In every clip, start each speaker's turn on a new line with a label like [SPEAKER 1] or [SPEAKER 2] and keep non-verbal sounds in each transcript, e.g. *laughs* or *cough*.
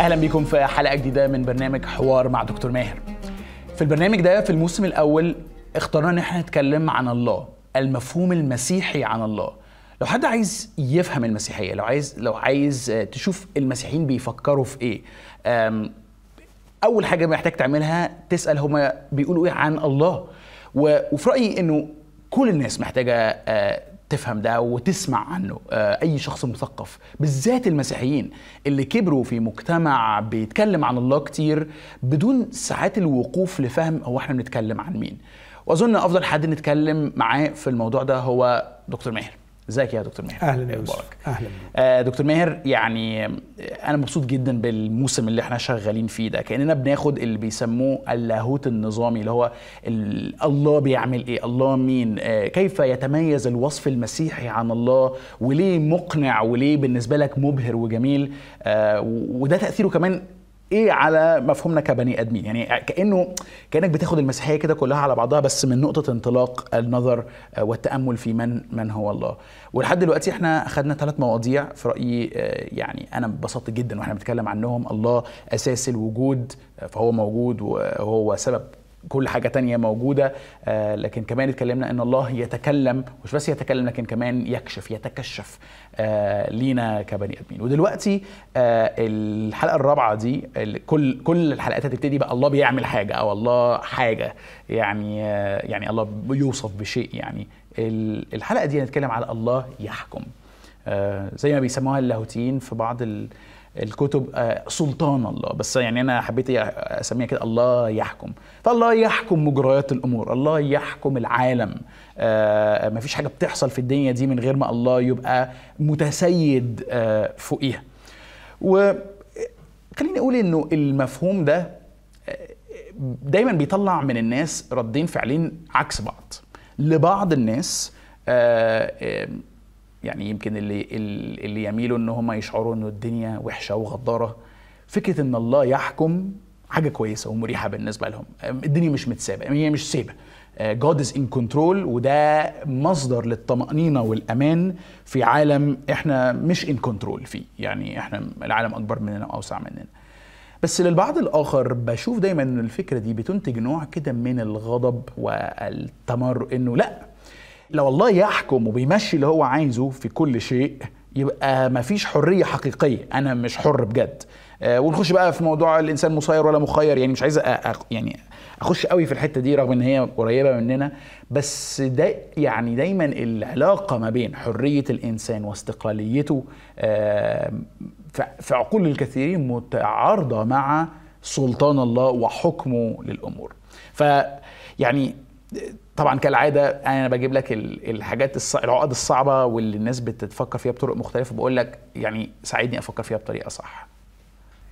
[SPEAKER 1] أهلا بيكم في حلقة جديدة من برنامج حوار مع دكتور ماهر. في البرنامج ده في الموسم الأول اخترنا إن إحنا نتكلم عن الله المفهوم المسيحي عن الله. لو حد عايز يفهم المسيحية لو عايز لو عايز آه، تشوف المسيحيين بيفكروا في إيه أول حاجة محتاج تعملها تسأل هما بيقولوا إيه عن الله. وفي رأيي إنه كل الناس محتاجة آه، تفهم ده وتسمع عنه آه، أي شخص مثقف بالذات المسيحيين اللي كبروا في مجتمع بيتكلم عن الله كتير بدون ساعات الوقوف لفهم هو إحنا بنتكلم عن مين. وأظن أفضل حد نتكلم معاه في الموضوع ده هو دكتور ماهر. ازيك يا دكتور ماهر
[SPEAKER 2] أهلا يا
[SPEAKER 1] إيه
[SPEAKER 2] يوسف
[SPEAKER 1] أخبارك؟
[SPEAKER 2] أهلا.
[SPEAKER 1] آه، دكتور ماهر يعني آه، أنا مبسوط جدا بالموسم اللي إحنا شغالين فيه ده كأننا بناخد اللي بيسموه اللاهوت النظامي اللي هو ال- الله بيعمل إيه الله مين آه، كيف يتميز الوصف المسيحي عن الله وليه مقنع وليه بالنسبة لك مبهر وجميل آه، وده تأثيره كمان إيه على مفهومنا كبني آدمين؟ يعني كأنه كأنك بتاخد المسيحية كده كلها على بعضها بس من نقطة انطلاق النظر آه، والتأمل في من من هو الله. ولحد دلوقتي إحنا اخذنا ثلاث مواضيع في رأيي آه، يعني أنا انبسطت جدا وإحنا بنتكلم عنهم. الله أساس الوجود آه، فهو موجود وهو سبب كل حاجة تانية موجودة آه، لكن كمان اتكلمنا إن الله يتكلم مش بس يتكلم لكن كمان يكشف يتكشف آه، لينا كبني آدمين. ودلوقتي آه، الحلقة الرابعة دي كل كل الحلقات هتبتدي بقى الله بيعمل حاجة أو الله حاجة يعني يعني الله بيوصف بشيء يعني. ال- الحلقة دي هنتكلم على الله يحكم. زي ما بيسموها اللاهوتيين في بعض ال- الكتب آه، سلطان الله. بس يعني أنا حبيت أسميها كده الله يحكم. فالله يحكم مجريات الأمور الله يحكم العالم. آه، مفيش حاجة بتحصل في الدنيا دي من غير ما الله يبقى متسيد آه، فوقيها. وخليني أقول إنه المفهوم ده دايما بيطلع من الناس ردين فعلين عكس بعض. لبعض الناس يعني يمكن اللي اللي يميلوا إن هم يشعروا إنه الدنيا وحشة وغدارة. فكرة إن الله يحكم حاجة كويسة ومريحة بالنسبة لهم. الدنيا مش متسابة. هي مش سايبة. God is in control وده مصدر للطمأنينة والأمان في عالم إحنا مش in control فيه. يعني إحنا العالم أكبر مننا وأوسع مننا. بس للبعض الآخر بشوف دايما إن الفكرة دي بتنتج نوع كده من الغضب والتمرد إنه لأ لو الله يحكم وبيمشي اللي هو عايزه في كل شيء يبقى مفيش حرية حقيقية. أنا مش حر بجد. آه، ونخش بقى في موضوع الإنسان مسير ولا مخير. يعني مش عايز أ- أ- يعني أخش قوي في الحتة دي رغم إن هي قريبة مننا. بس ده يعني دايما العلاقة ما بين حرية الإنسان واستقلاليته آه، في عقول الكثيرين متعارضة مع سلطان الله وحكمه للأمور. ف يعني طبعا كالعادة أنا بجيب لك ال- الحاجات الص... العقد الصعبة واللي الناس بتتفكر فيها بطرق مختلفة بقول لك يعني ساعدني أفكر فيها بطريقة صح.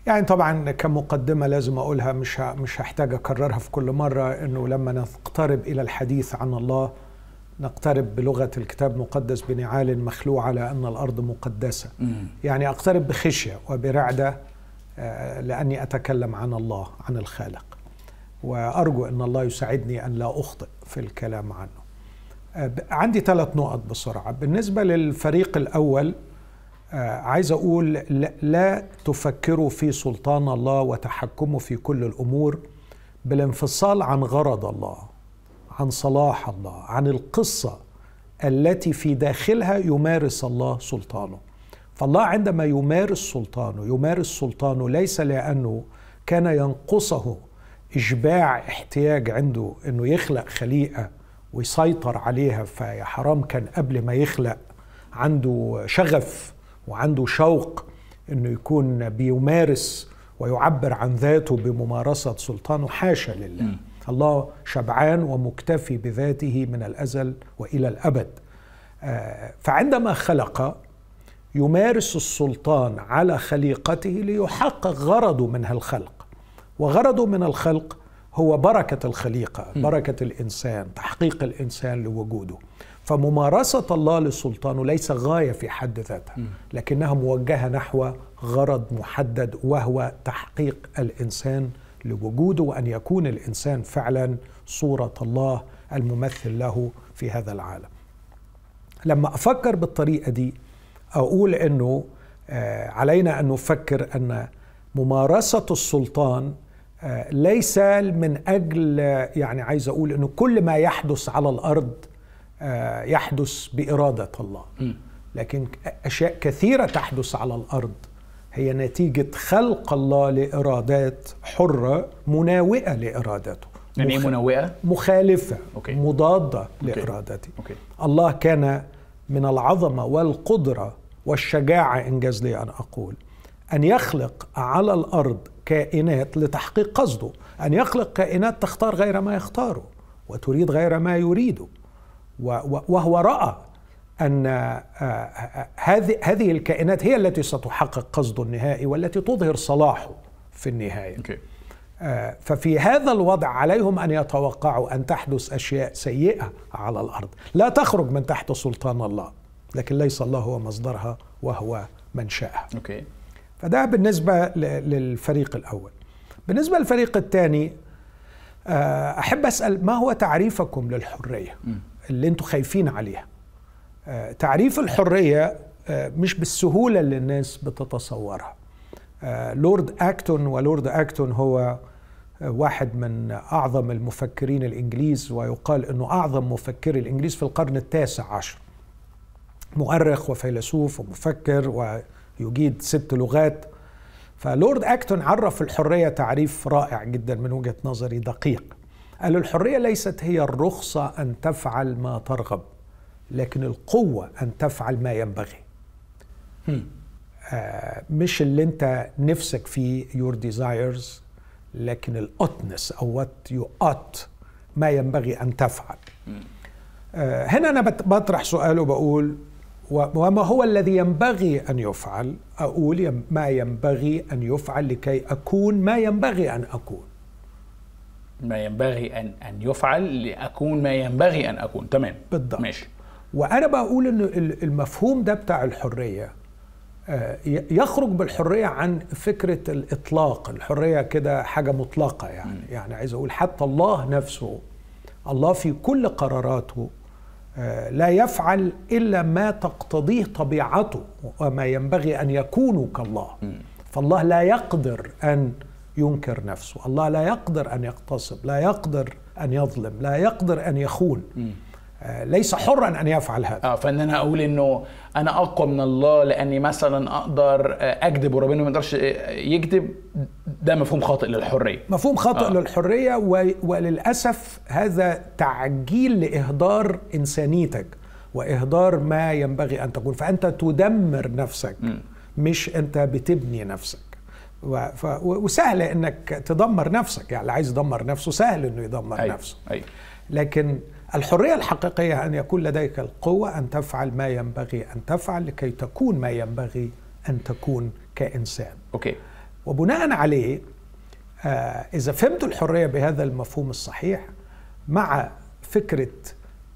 [SPEAKER 2] يعني طبعا كمقدمة لازم أقولها مش ه- مش هحتاج أكررها في كل مرة إنه لما نقترب إلى الحديث عن الله نقترب بلغة الكتاب المقدس بنعال مخلوعه لأن الأرض مقدسة. يعني أقترب بخشية وبرعدة آه، لأني أتكلم عن الله عن الخالق. وأرجو أن الله يساعدني أن لا أخطئ في الكلام عنه. آه، عندي ثلاث نقط بسرعة. بالنسبة للفريق الأول آه، عايز أقول لا- تفكروا في سلطان الله وتحكمه في كل الأمور بالانفصال عن غرض الله عن صلاح الله عن القصة التي في داخلها يمارس الله سلطانه. فالله عندما يمارس سلطانه يمارس سلطانه ليس لأنه كان ينقصه إشباع احتياج عنده إنه يخلق خليقة ويسيطر عليها فيا حرام كان قبل ما يخلق عنده شغف وعنده شوق إنه يكون بيمارس ويعبر عن ذاته بممارسة سلطانه. حاشا لله. الله شبعان ومكتفي بذاته من الأزل وإلى الأبد. آه، فعندما خلق يمارس السلطان على خليقته ليحقق غرضه من الخلق وغرضه من الخلق هو بركة الخليقة بركة الإنسان تحقيق الإنسان لوجوده. فممارسة الله لسلطانه ليس غاية في حد ذاتها لكنها موجهة نحو غرض محدد وهو تحقيق الإنسان لوجوده وأن يكون الإنسان فعلا صورة الله الممثل له في هذا العالم. لما أفكر بالطريقة دي أقول أنه آه، علينا أن نفكر أن ممارسة السلطان آه، ليس من أجل آه، يعني عايز أقول إنه كل ما يحدث على الأرض آه، يحدث بإرادة الله. لكن أشياء كثيرة تحدث على الأرض. هي نتيجة خلق الله لإرادات حرة مناوئة لإرادته.
[SPEAKER 1] يعني إيه
[SPEAKER 2] مخ- مناوئة؟
[SPEAKER 1] مخالفة
[SPEAKER 2] okay.
[SPEAKER 1] مضادة
[SPEAKER 2] okay.
[SPEAKER 1] لإرادته.
[SPEAKER 2] الله كان من العظمة والقدرة والشجاعة إن جاز لي أن أقول. أن يخلق على الأرض كائنات لتحقيق قصده. أن يخلق كائنات تختار غير ما يختاره وتريد غير ما يريده. وهو رأى أن آه، آه، هذه هذه الكائنات هي التي ستحقق قصده النهائي والتي تظهر صلاحه في النهاية.
[SPEAKER 1] okay.
[SPEAKER 2] آه، ففي هذا الوضع عليهم أن يتوقعوا أن تحدث أشياء سيئة على الأرض، لا تخرج من تحت سلطان الله، لكن ليس الله هو مصدرها وهو منشأها.
[SPEAKER 1] okay.
[SPEAKER 2] فده بالنسبة ل- للفريق الأول. بالنسبة للفريق الثاني آه، أحب أسأل ما هو تعريفكم للحرية اللي أنتم خايفين عليها؟ آه، تعريف الحرية آه، مش بالسهولة اللي الناس بتتصورها. لورد أكتون ولورد أكتون هو واحد من أعظم المفكرين الإنجليز ويقال إنه أعظم مفكري الإنجليز في القرن التاسع عشر. مؤرخ وفيلسوف ومفكر ويجيد ست لغات. فلورد أكتون عرف الحرية تعريف رائع جدا من وجهة نظري دقيق. قال الحرية ليست هي الرخصة أن تفعل ما ترغب لكن القوة أن تفعل ما ينبغي. آه مش اللي أنت نفسك فيه your desires لكن ال oughtness أو what you ought ما ينبغي أن تفعل. آه هنا أنا بت- بطرح سؤال وبقول وما هو الذي ينبغي أن يفعل؟ أقول يم- ما ينبغي أن يفعل لكي أكون ما ينبغي أن أكون.
[SPEAKER 1] ما ينبغي ان أن يفعل لأكون ما ينبغي أن أكون. تمام.
[SPEAKER 2] بالضبط.
[SPEAKER 1] ماشي.
[SPEAKER 2] وأنا بقول ال- المفهوم ده بتاع الحرية آه، يخرج بالحرية عن فكرة الإطلاق. الحرية كده حاجة مطلقة يعني. يعني عايز أقول حتى الله نفسه الله في كل قراراته لا يفعل إلا ما تقتضيه طبيعته وما ينبغي أن يكونوا كالله. فالله لا يقدر أن ينكر نفسه الله لا يقدر أن يغتصب لا يقدر أن يظلم لا يقدر أن يخون. ليس حرا أن يفعل هذا.
[SPEAKER 1] آه فإن أنا أقول إنه أنا أقوى من الله لأني مثلا أقدر آه، أكذب وربنا ما يقدرش آه، يكذب ده مفهوم خاطئ للحرية.
[SPEAKER 2] مفهوم خاطئ
[SPEAKER 1] آه.
[SPEAKER 2] آه. للحرية و... وللأسف هذا تعجيل لإهدار إنسانيتك وإهدار ما ينبغي أن تكون. فأنت تدمر نفسك مش أنت بتبني نفسك. و... ف... وسهل إنك تدمر نفسك. يعني اللي عايز يدمر نفسه سهل إنه يدمر
[SPEAKER 1] أيوه
[SPEAKER 2] نفسه.
[SPEAKER 1] أيوه
[SPEAKER 2] لكن الحرية الحقيقية أن يكون لديك القوة أن تفعل ما ينبغي أن تفعل لكي تكون ما ينبغي أن تكون كإنسان.
[SPEAKER 1] أوكي.
[SPEAKER 2] وبناء عليه آه، إذا فهمت الحرية بهذا المفهوم الصحيح مع فكرة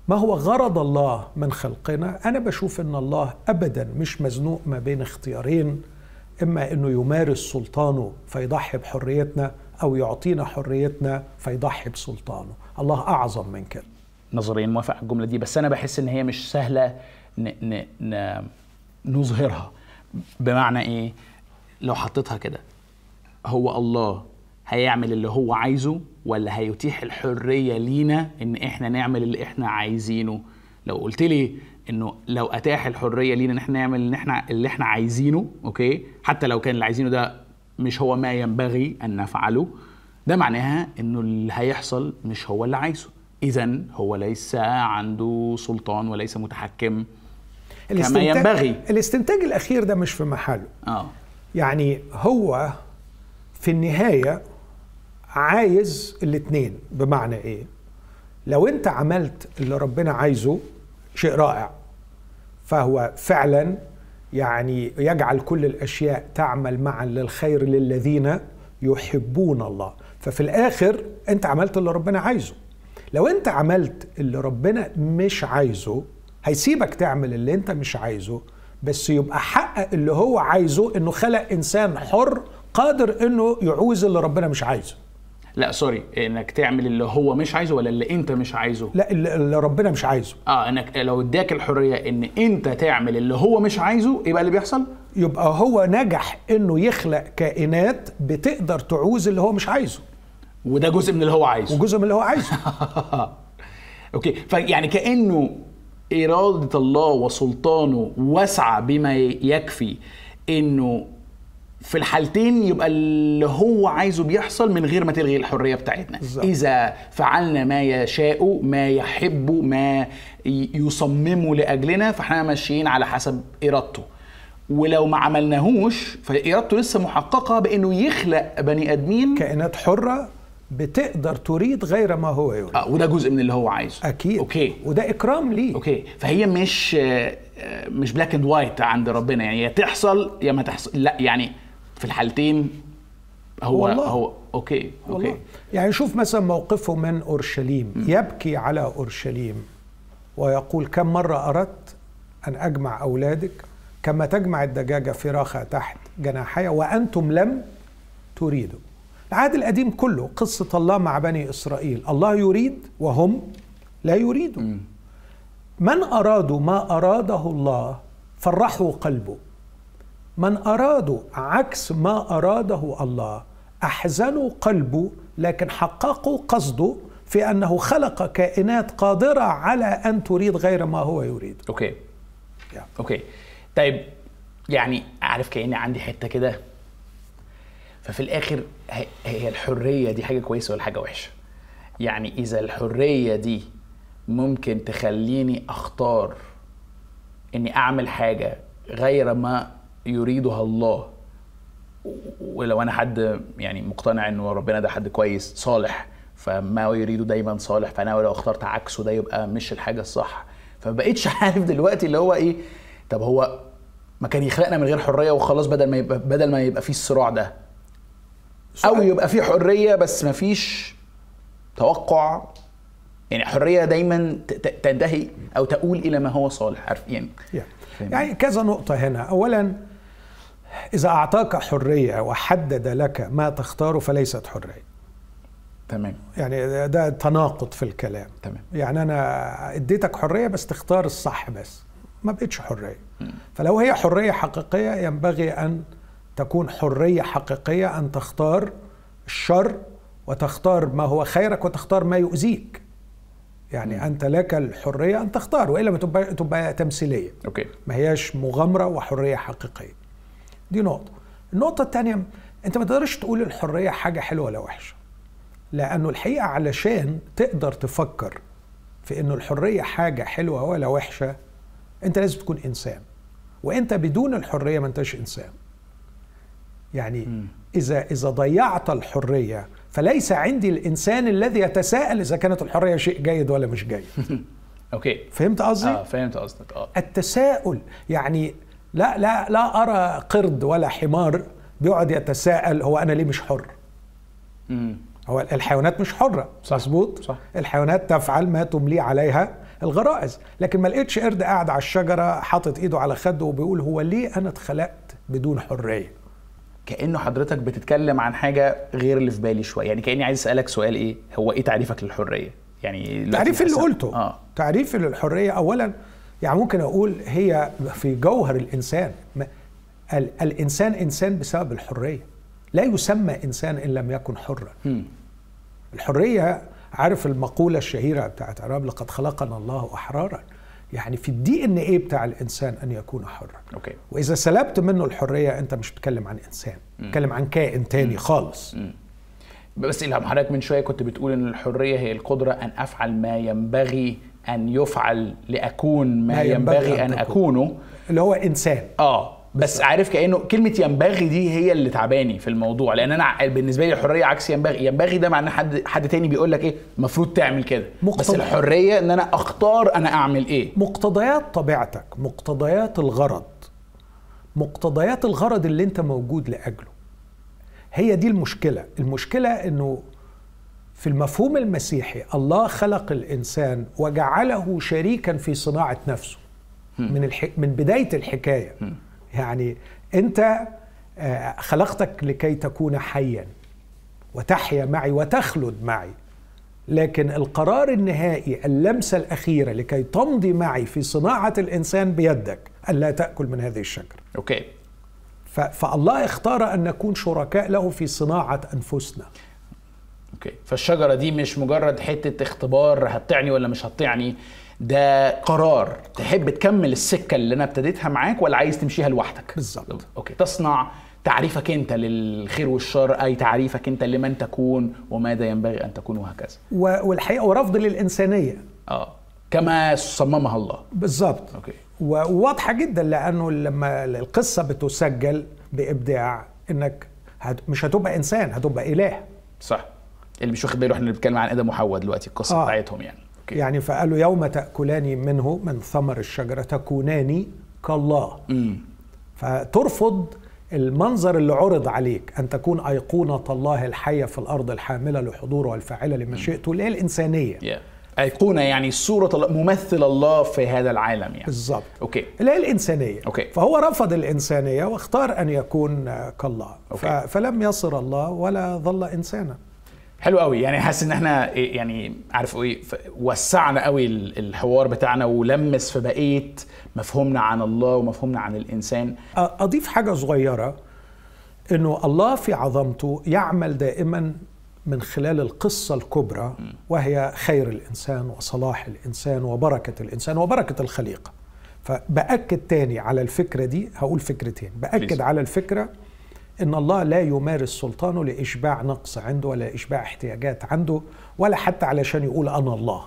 [SPEAKER 2] ما هو غرض الله من خلقنا أنا بشوف أن الله أبدا مش مزنوق ما بين اختيارين إما أنه يمارس سلطانه فيضحي بحريتنا أو يعطينا حريتنا فيضحي بسلطانه. الله أعظم من كده.
[SPEAKER 1] نظريا موافق على الجملة دي بس أنا بحس إن هي مش سهلة ن... ن... ن... نظهرها. بمعنى إيه؟ لو حطيتها كده هو الله هيعمل اللي هو عايزه ولا هيتيح الحرية لينا إن إحنا نعمل اللي إحنا عايزينه؟ لو قلت لي إنه لو أتاح الحرية لينا إن إحنا نعمل اللي إحنا اللي إحنا عايزينه أوكي؟ حتى لو كان اللي عايزينه ده مش هو ما ينبغي أن نفعله ده معناها إنه اللي هيحصل مش هو اللي عايزه. اذا هو ليس عنده سلطان وليس متحكم كما ينبغي.
[SPEAKER 2] الاستنتاج الأخير ده مش في محله.
[SPEAKER 1] آه.
[SPEAKER 2] يعني هو في النهاية عايز الاتنين بمعنى إيه؟ لو أنت عملت اللي ربنا عايزه شيء رائع. فهو فعلا يعني يجعل كل الأشياء تعمل معا للخير للذين يحبون الله. ففي الآخر أنت عملت اللي ربنا عايزه. لو انت عملت اللي ربنا مش عايزه هيسيبك تعمل اللي انت مش عايزه بس يبقى حقق اللي هو عايزه إنه خلق إنسان حر قادر إنه يعوز اللي ربنا مش عايزه.
[SPEAKER 1] لا سوري إنك تعمل اللي هو مش عايزه ولا اللي أنت مش عايزه؟
[SPEAKER 2] لا اللي ربنا مش عايزه.
[SPEAKER 1] آه إنك لو إداك الحرية إن أنت تعمل اللي هو مش عايزه يبقى اللي بيحصل؟
[SPEAKER 2] يبقى هو نجح إنه يخلق كائنات بتقدر تعوز اللي هو مش عايزه.
[SPEAKER 1] وده جزء من اللي هو عايزه.
[SPEAKER 2] وجزء من اللي هو عايزه. *laughs*
[SPEAKER 1] أوكي. فيعني كأنه إرادة الله وسلطانه واسعة بما يكفي إنه في الحالتين يبقى اللي هو عايزه بيحصل من غير ما تلغي الحرية بتاعتنا.
[SPEAKER 2] بالظبط.
[SPEAKER 1] إذا فعلنا ما يشاء ما يحب ما يصممه لأجلنا فإحنا ماشيين على حسب إرادته. ولو ما عملناهوش فإرادته لسه محققة بإنه يخلق بني آدمين
[SPEAKER 2] كائنات حرة بتقدر تريد غير ما هو يريد.
[SPEAKER 1] آه وده جزء من اللي هو عايزه.
[SPEAKER 2] أكيد.
[SPEAKER 1] okay.
[SPEAKER 2] وده إكرام ليه.
[SPEAKER 1] okay. فهي مش آه، آه، مش black and white عند ربنا. يعني يا تحصل يا ما تحصل. لا يعني في الحالتين هو
[SPEAKER 2] والله.
[SPEAKER 1] هو okay
[SPEAKER 2] والله.
[SPEAKER 1] okay
[SPEAKER 2] يعني شوف مثلا موقفه من أورشليم. يبكي على أورشليم ويقول كم مرة أردت أن أجمع أولادك؟ كما تجمع الدجاجة فراخها تحت جناحي وأنتم لم تريدوا. العهد القديم كله قصة الله مع بني إسرائيل. الله يريد وهم لا يريدوا من ارادوا ما أراده الله فرحوا قلبه. من أرادوا عكس ما أراده الله أحزنوا قلبه لكن حققوا قصده في أنه خلق كائنات قادرة على أن تريد غير ما هو يريد.
[SPEAKER 1] okay.
[SPEAKER 2] Yeah.
[SPEAKER 1] okay. طيب يعني عارف كأني عندي حتة كده. ففي الآخر هي- الحرية دي حاجة كويسة ولا حاجة وحشة. يعني إذا الحرية دي ممكن تخليني أختار إني أعمل حاجة غير ما يريدها الله ولو أنا حد يعني مقتنع انه ربنا ده حد كويس صالح فما يريده دايما صالح فأنا لو اخترت عكسه ده يبقى مش الحاجة الصح. فما بقتش *laughs* عارف دلوقتي اللي هو إيه طب هو ما كان يخلقنا من غير حرية وخلاص بدل ما يبقى بدل ما يبقى فيه الصراع ده.
[SPEAKER 2] أو
[SPEAKER 1] يبقى فيه حرية بس ما فيش توقع. يعني حرية دايما تنتهي أو تؤول إلى ما هو صالح. عارف يعني.
[SPEAKER 2] يعني كذا نقطة هنا. أولا إذا أعطاك حرية وحدد لك ما تختاره فليست حرية.
[SPEAKER 1] تمام.
[SPEAKER 2] يعني ده تناقض في الكلام.
[SPEAKER 1] تمام.
[SPEAKER 2] يعني أنا اديتك حرية بس تختار الصح بس. ما بقتش حرية. فلو هي حرية حقيقية ينبغي أن تكون حرية حقيقية أن تختار الشر وتختار ما هو خيرك وتختار ما يؤذيك. يعني أنت لك الحرية أن تختار وإلا ما تبقى تبقى تمثيلية.
[SPEAKER 1] أوكي.
[SPEAKER 2] ما هياش مغامرة وحرية حقيقية. دي نقطة. النقطة الثانية أنت ما تقدرش تقول الحرية حاجة حلوة ولا وحشة. لأنه الحقيقة علشان تقدر تفكر في إنه الحرية حاجة حلوة ولا وحشة أنت لازم تكون إنسان. وأنت بدون الحرية ما أنتش إنسان. يعني إذا إذا ضيعت الحرية فليس عندي الإنسان الذي يتساءل إذا كانت الحرية شيء جيد ولا مش جيد. *laughs*
[SPEAKER 1] أوكي.
[SPEAKER 2] فهمت قصدي؟
[SPEAKER 1] آه فهمت قصدك. آه.
[SPEAKER 2] التساؤل يعني لا لا لا أرى قرد ولا حمار بيقعد يتساءل هو أنا ليه مش حر؟
[SPEAKER 1] مم.
[SPEAKER 2] هو الحيوانات مش حرة
[SPEAKER 1] صح.
[SPEAKER 2] مظبوط؟
[SPEAKER 1] صح.
[SPEAKER 2] الحيوانات تفعل ما تملي عليها الغرائز. لكن ما لقيتش قرد قاعد على الشجرة حاطط إيده على خده وبيقول هو ليه أنا اتخلقت بدون حرية؟
[SPEAKER 1] كأنه حضرتك بتتكلم عن حاجة غير اللي في بالي شوية. يعني كأني عايز أسألك سؤال إيه؟ هو إيه تعريفك للحرية؟ يعني
[SPEAKER 2] تعريف اللي قلته.
[SPEAKER 1] آه.
[SPEAKER 2] تعريف للحرية اولا يعني ممكن أقول هي في جوهر الإنسان. ال- الإنسان إنسان بسبب الحرية. لا يسمى إنسان إن لم يكن حرا. الحرية عارف المقولة الشهيرة بتاعت عرابي لقد خلقنا الله أحرارا. يعني في ال DNA بتاع الإنسان أن يكون حرا.
[SPEAKER 1] okay.
[SPEAKER 2] وإذا سلبت منه الحرية أنت مش بتتكلم عن إنسان بتتكلم عن كائن تاني خالص.
[SPEAKER 1] بس إلهام حضرتك من شوية كنت بتقول إن الحرية هي القدرة أن أفعل ما ينبغي أن يفعل لأكون ما,
[SPEAKER 2] ما ينبغي
[SPEAKER 1] ينبغي
[SPEAKER 2] أن
[SPEAKER 1] أن
[SPEAKER 2] تكون.
[SPEAKER 1] أكونه.
[SPEAKER 2] اللي هو إنسان.
[SPEAKER 1] آه. بس عارف كأنه كلمة ينبغي دي هي اللي تعباني في الموضوع. لأن أنا بالنسبة لي الحرية عكس ينبغي. ينبغي ده معناه حد حد تاني بيقول لك إيه؟ المفروض تعمل كده. بس. الحرية إن أنا أختار أنا أعمل إيه.
[SPEAKER 2] مقتضيات طبيعتك مقتضيات الغرض. مقتضيات الغرض اللي أنت موجود لأجله. هي دي المشكلة. المشكلة إنه في المفهوم المسيحي الله خلق الإنسان وجعله شريكا في صناعة نفسه. من الح... من بداية الحكاية. يعني انت آه، خلقتك لكي تكون حيا وتحيا معي وتخلد معي. لكن القرار النهائي اللمسة الأخيرة لكي تمضي معي في صناعة الإنسان بيدك الا تأكل من هذه
[SPEAKER 1] الشجرة.
[SPEAKER 2] أوكي. فالله اختار أن نكون شركاء له في صناعة أنفسنا.
[SPEAKER 1] okay. فالشجرة دي مش مجرد حتة اختبار هتطيعني ولا مش هتطيعني ده قرار. تحب تكمل السكة اللي أنا ابتديتها معاك ولا عايز تمشيها لوحدك؟
[SPEAKER 2] بالظبط.
[SPEAKER 1] okay. تصنع تعريفك أنت للخير والشر أي تعريفك أنت لمن تكون وماذا ينبغي أن تكون وهكذا.
[SPEAKER 2] والحقيقة ورفض للإنسانية.
[SPEAKER 1] آه. كما صممها الله.
[SPEAKER 2] بالظبط.
[SPEAKER 1] okay.
[SPEAKER 2] وواضحة جدا لأنه لما القصة بتسجل بإبداع إنك هت- مش هتبقى إنسان هتبقى إله.
[SPEAKER 1] صح. اللي مش واخد باله إحنا بنتكلم عن آدم وحواء دلوقتي القصة
[SPEAKER 2] آه.
[SPEAKER 1] بتاعتهم يعني.
[SPEAKER 2] يعني فقالوا يوم تاكلان منه من ثمر الشجرة تكونان كالله.
[SPEAKER 1] امم
[SPEAKER 2] فترفض المنظر اللي عرض عليك أن تكون أيقونة الله الحية في الأرض الحاملة لحضوره والفاعله لمشيئته اللي هي الإنسانية.
[SPEAKER 1] يا أيقونة يعني الله ممثل الله في هذا العالم يعني.
[SPEAKER 2] بالظبط
[SPEAKER 1] okay.
[SPEAKER 2] اللي هي الإنسانية.
[SPEAKER 1] okay.
[SPEAKER 2] فهو رفض الإنسانية واختار أن يكون كالله.
[SPEAKER 1] okay.
[SPEAKER 2] فلم يصر الله ولا ظل إنسانا.
[SPEAKER 1] حلو قوي. يعني حاسس إن إحنا إيه يعني عارف إيه وسعنا قوي ال- الحوار بتاعنا ولمس في بقية مفهومنا عن الله ومفهومنا عن
[SPEAKER 2] الإنسان. أضيف حاجة صغيرة أنه الله في عظمته يعمل دائما من خلال القصة الكبرى وهي خير الإنسان وصلاح الإنسان وبركة الإنسان وبركة الخليقة. فبأكد تاني على الفكرة دي هقول فكرتين.
[SPEAKER 1] Please.
[SPEAKER 2] على الفكرة إن الله لا يمارس سلطانه لإشباع نقص عنده ولا إشباع احتياجات عنده ولا حتى علشان يقول أنا الله.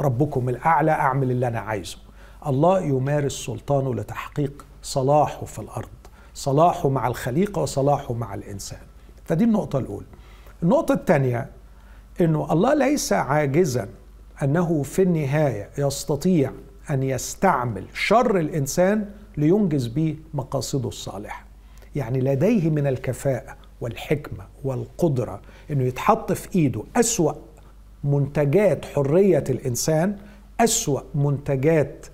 [SPEAKER 2] ربكم الأعلى أعمل اللي أنا عايزه. الله يمارس سلطانه لتحقيق صلاحه في الأرض صلاحه مع الخليقة وصلاحه مع الإنسان. فدي النقطة الأولى. النقطة الثانية إنه الله ليس عاجزا أنه في النهاية يستطيع أن يستعمل شر الإنسان لينجز به مقاصده الصالحة. يعني لديه من الكفاءة والحكمة والقدرة إنه يتحط في إيده أسوأ منتجات حرية الإنسان أسوأ منتجات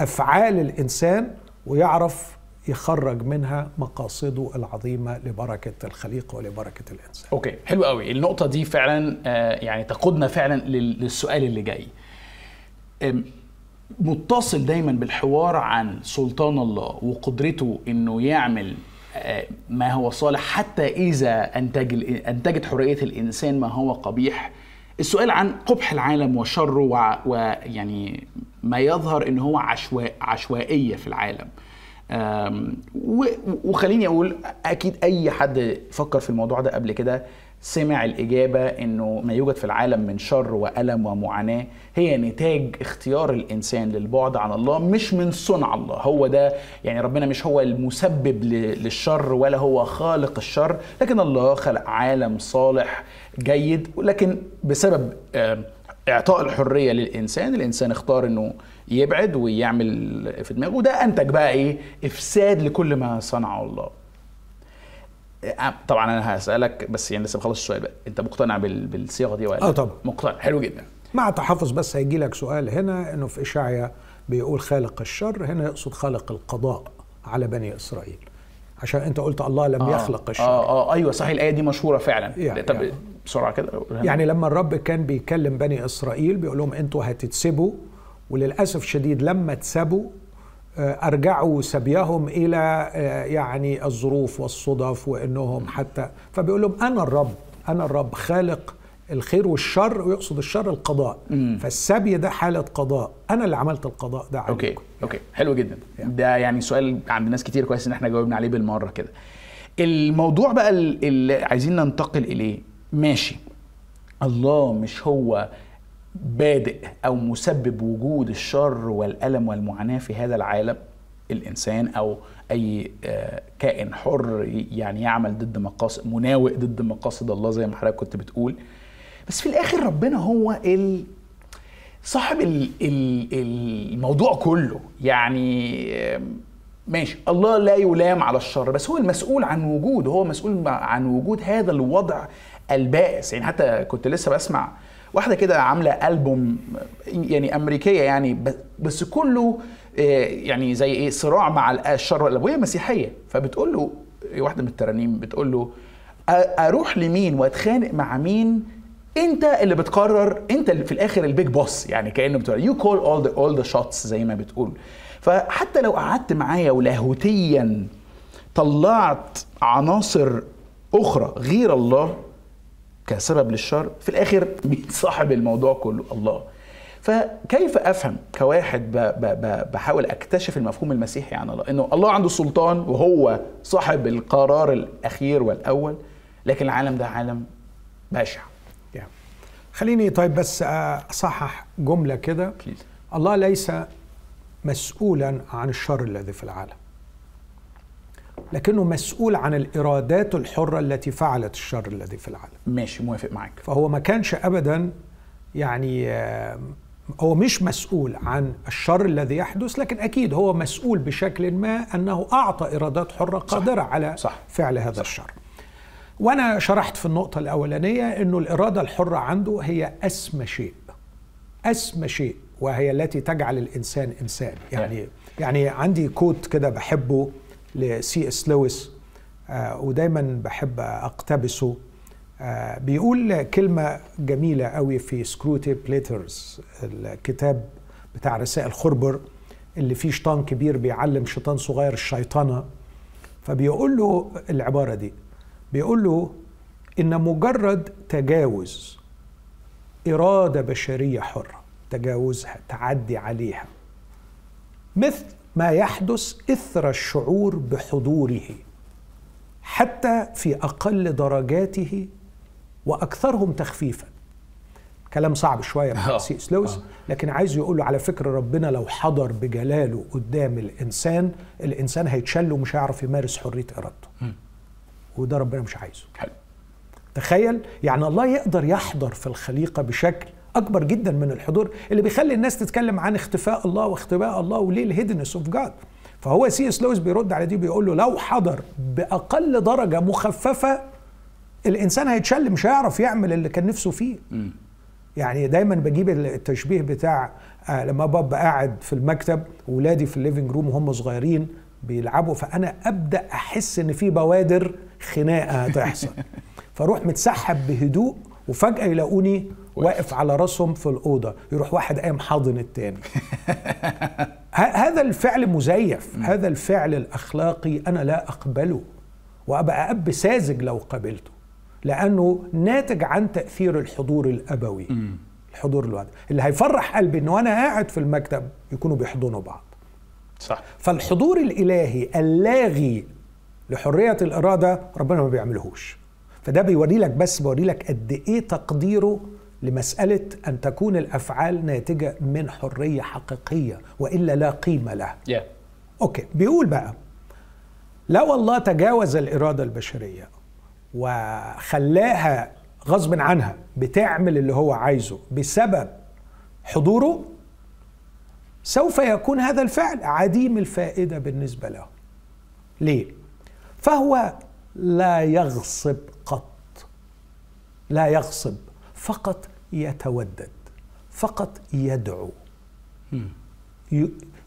[SPEAKER 2] أفعال الإنسان ويعرف يخرج منها مقاصده العظيمة لبركة الخليقه ولبركة الإنسان.
[SPEAKER 1] أوكي حلو قوي. النقطة دي فعلا آه، يعني تقودنا فعلا لل- للسؤال اللي جاي. متصل دايما بالحوار عن سلطان الله وقدرته إنه يعمل ما هو صالح حتى إذا أنتج ال- أنتجت حرية الإنسان ما هو قبيح. السؤال عن قبح العالم وشره ويعني ما يظهر إن هو عشواء عشوائية في العالم. وخليني أقول أكيد أي حد فكر في الموضوع ده قبل كده سمع الإجابة إنه ما يوجد في العالم من شر وألم ومعاناة. هي نتاج اختيار الإنسان للبعد عن الله مش من صنع الله. هو ده يعني ربنا مش هو المسبب للشر ولا هو خالق الشر. لكن الله خلق عالم صالح جيد. لكن بسبب آم، إعطاء الحرية للإنسان الإنسان اختار إنه يبعد ويعمل في دماغه. وده أنتج بقى إيه؟ إفساد لكل ما صنعه الله. آه، طبعا أنا هسألك بس يعني لسه بخلص السؤال بقى. أنت مقتنع بال- بالصياغة دي ولا
[SPEAKER 2] آه طبعا.
[SPEAKER 1] مقتنع. حلو جدا.
[SPEAKER 2] مع تحفظ بس هيجي لك سؤال هنا إنه في اشعيا بيقول خالق الشر هنا يقصد خالق القضاء على بني إسرائيل. عشان أنت قلت الله لم
[SPEAKER 1] آه.
[SPEAKER 2] يخلق الشر.
[SPEAKER 1] آه آه أيوه صحيح الآية دي مشهورة فعلا.
[SPEAKER 2] يعني-
[SPEAKER 1] طب
[SPEAKER 2] يعني.
[SPEAKER 1] بسرعة كده.
[SPEAKER 2] يعني لما الرب كان بيكلم بني إسرائيل بيقول لهم أنتوا هتتسبوا وللأسف شديد لما تسبوا آه، أرجعوا سبيهم إلى آه، يعني الظروف والصدف وإنهم حتى فبيقول لهم أنا الرب أنا الرب خالق الخير والشر ويقصد الشر القضاء. فالسبي ده حالة قضاء. أنا اللي عملت القضاء ده عليكم.
[SPEAKER 1] أوكي أوكي. حلو جدا. ده يعني سؤال عند ناس كتير كويس إن إحنا جاوبنا عليه بالمرة كده. الموضوع بقى ال- اللي عايزين ننتقل إليه. ماشي. الله مش هو بادئ أو مسبب وجود الشر والألم والمعاناة في هذا العالم الإنسان أو أي آه، كائن حر يعني يعمل ضد مقاصد مناوئ ضد مقاصد الله زي ما حضرتك كنت بتقول. بس في الآخر ربنا هو ال صاحب ال- ال- الموضوع كله. يعني ماشي. الله لا يلام على الشر بس هو المسؤول عن وجود هو مسؤول عن وجود هذا الوضع البائس. يعني حتى كنت لسه بسمع واحدة كده عاملة ألبوم يعني أمريكية يعني بس كله آه، يعني زي إيه صراع مع الشر. وهي مسيحية فبتقول له واحدة من الترانيم بتقول له أروح لمين وأتخانق مع مين؟ أنت اللي بتقرر أنت اللي في الآخر ال big boss يعني كأنه بتقول you call all the all the shots زي ما بتقول. فحتى لو قعدت معايا ولاهوتيا طلعت عناصر أخرى غير الله كسبب للشر في الآخر مين صاحب الموضوع كله. الله. فكيف أفهم كواحد ب- ب- ب- بحاول أكتشف المفهوم المسيحي عن الله؟ إنه الله عنده سلطان وهو صاحب القرار الأخير والأول لكن العالم ده عالم بشع.
[SPEAKER 2] يعني. خليني طيب بس أصحح جملة كده. الله ليس مسؤولا عن الشر الذي في العالم. لكنه مسؤول عن الإرادات الحرة التي فعلت الشر الذي في العالم.
[SPEAKER 1] ماشي موافق معاك.
[SPEAKER 2] فهو ما كانش ابدا يعني هو مش مسؤول عن الشر الذي يحدث لكن أكيد هو مسؤول بشكل ما أنه أعطى إرادات حرة قادرة على
[SPEAKER 1] صح.
[SPEAKER 2] فعل هذا الشر. وأنا شرحت في النقطة الأولانية إنه الإرادة الحرة عنده هي اسمى شيء اسمى شيء وهي التي تجعل الإنسان إنسان. يعني يعني؟ عندي quote كده بحبه ل C.S. لويس. آه ودايما بحب أقتبسه. آه بيقول كلمة جميلة قوي في Screwtape Letters الكتاب بتاع رسائل خربر اللي فيه شيطان كبير بيعلم شيطان صغير الشيطنه فبيقول له العبارة دي بيقول له إن مجرد تجاوز إرادة بشرية حرة تجاوزها تعدي عليها مثل ما يحدث إثر الشعور بحضوره حتى في أقل درجاته وأكثرهم تخفيفا. كلام صعب شوية مع
[SPEAKER 1] آه.
[SPEAKER 2] سي إس لويس
[SPEAKER 1] آه.
[SPEAKER 2] لكن عايز يقول له على فكرة ربنا لو حضر بجلاله قدام الإنسان الإنسان هيتشل ومش هيعرف يمارس حرية إرادته. وده ربنا مش عايزه.
[SPEAKER 1] حلو.
[SPEAKER 2] تخيل يعني الله يقدر يحضر في الخليقة بشكل أكبر جدا من الحضور اللي بيخلي الناس تتكلم عن اختفاء الله واختباء الله وليه ال hiddenness of God فهو سي إس لويس بيرد على دي بيقول له لو حضر بأقل درجة مخففة الإنسان هيتشل مش هيعرف يعمل اللي كان نفسه فيه. يعني دايما بجيب التشبيه بتاع آه، لما ببقى قاعد في المكتب وولادي في ال living room وهم صغيرين بيلعبوا فأنا أبدأ أحس إن في بوادر خناقة هتحصل. *laughs* فاروح متسحب بهدوء وفجأة يلاقوني واقف على راسهم في الأوضة يروح واحد قايم حاضن التاني. *laughs* هذا الفعل مزيف هذا الفعل الأخلاقي أنا لا أقبله وأبقى اب ساذج لو قبلته لأنه ناتج عن تأثير الحضور الأبوي الحضور الوحدي اللي هيفرح قلبي ان وأنا قاعد في المكتب يكونوا بيحضنوا بعض.
[SPEAKER 1] صح.
[SPEAKER 2] فالحضور الإلهي اللاغي لحرية الإرادة ربنا ما بيعملهوش. فده بيوري لك بس بيوري لك قد إيه تقديره لمسألة أن تكون الأفعال ناتجة من حرية حقيقية وإلا لا قيمة لها.
[SPEAKER 1] يا
[SPEAKER 2] أوكي بيقول بقى لو الله تجاوز الإرادة البشرية وخلاها غصب عنها بتعمل اللي هو عايزه بسبب حضوره سوف يكون هذا الفعل عديم الفائدة بالنسبة له. ليه؟ فهو لا يغصب قط. لا يغصب فقط يتودد. فقط يدعو.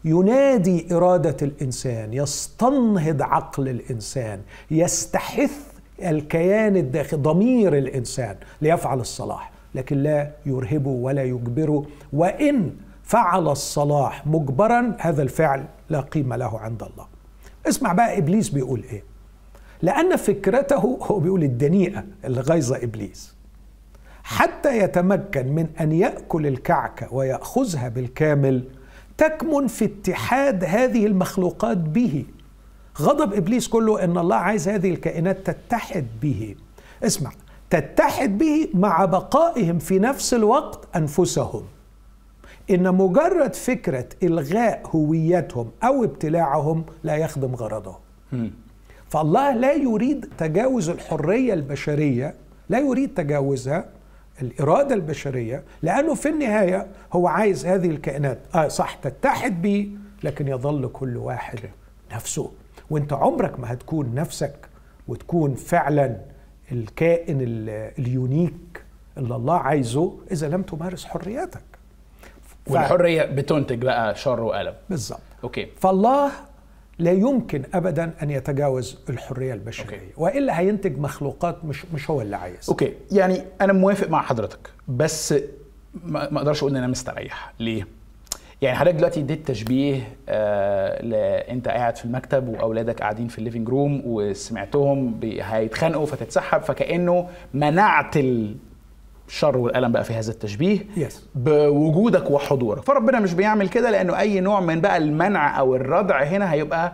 [SPEAKER 2] ينادي إرادة الإنسان يستنهض عقل الإنسان يستحث الكيان الداخلي ضمير الإنسان ليفعل الصلاح. لكن لا يرهبه ولا يجبره. وإن فعل الصلاح مجبرا هذا الفعل لا قيمة له عند الله. اسمع بقى إبليس بيقول إيه. لأن فكرته هو بيقول الدنيئة اللي غيظة إبليس. حتى يتمكن من أن يأكل الكعكه ويأخذها بالكامل تكمن في اتحاد هذه المخلوقات به. غضب إبليس كله إن الله عايز هذه الكائنات تتحد به. اسمع تتحد به مع بقائهم في نفس الوقت أنفسهم. إن مجرد فكرة إلغاء هويتهم أو ابتلاعهم لا يخدم غرضهم فالله لا يريد تجاوز الحرية البشرية لا يريد تجاوزها. الإرادة البشرية لأنه في النهاية هو عايز هذه الكائنات. آه صح تتحد به لكن يظل كل واحد نفسه. وأنت عمرك ما هتكون نفسك وتكون فعلا الكائن ال- ال unique اللي الله عايزه إذا لم تمارس حريتك ف-
[SPEAKER 1] والحرية بتنتج بقى شر وألم
[SPEAKER 2] بالظبط.
[SPEAKER 1] أوكي.
[SPEAKER 2] فالله لا يمكن ابدا أن يتجاوز الحرية البشرية
[SPEAKER 1] okay.
[SPEAKER 2] وإلا هينتج مخلوقات مش مش هو اللي عايز
[SPEAKER 1] okay يعني أنا موافق مع حضرتك بس ما أقدرش أقول إن أنا مستريح ليه يعني حضرتك دلوقتي اديت تشبيه آه ل... أنت قاعد في المكتب وأولادك قاعدين في ال living room وسمعتهم. هيتخانقوا فتتسحب فكأنه منعت الشر والألم بقى في هذا التشبيه
[SPEAKER 2] Yes.
[SPEAKER 1] بوجودك وحضورك فربنا مش بيعمل كده لأنه أي نوع من بقى المنع أو الردع هنا هيبقى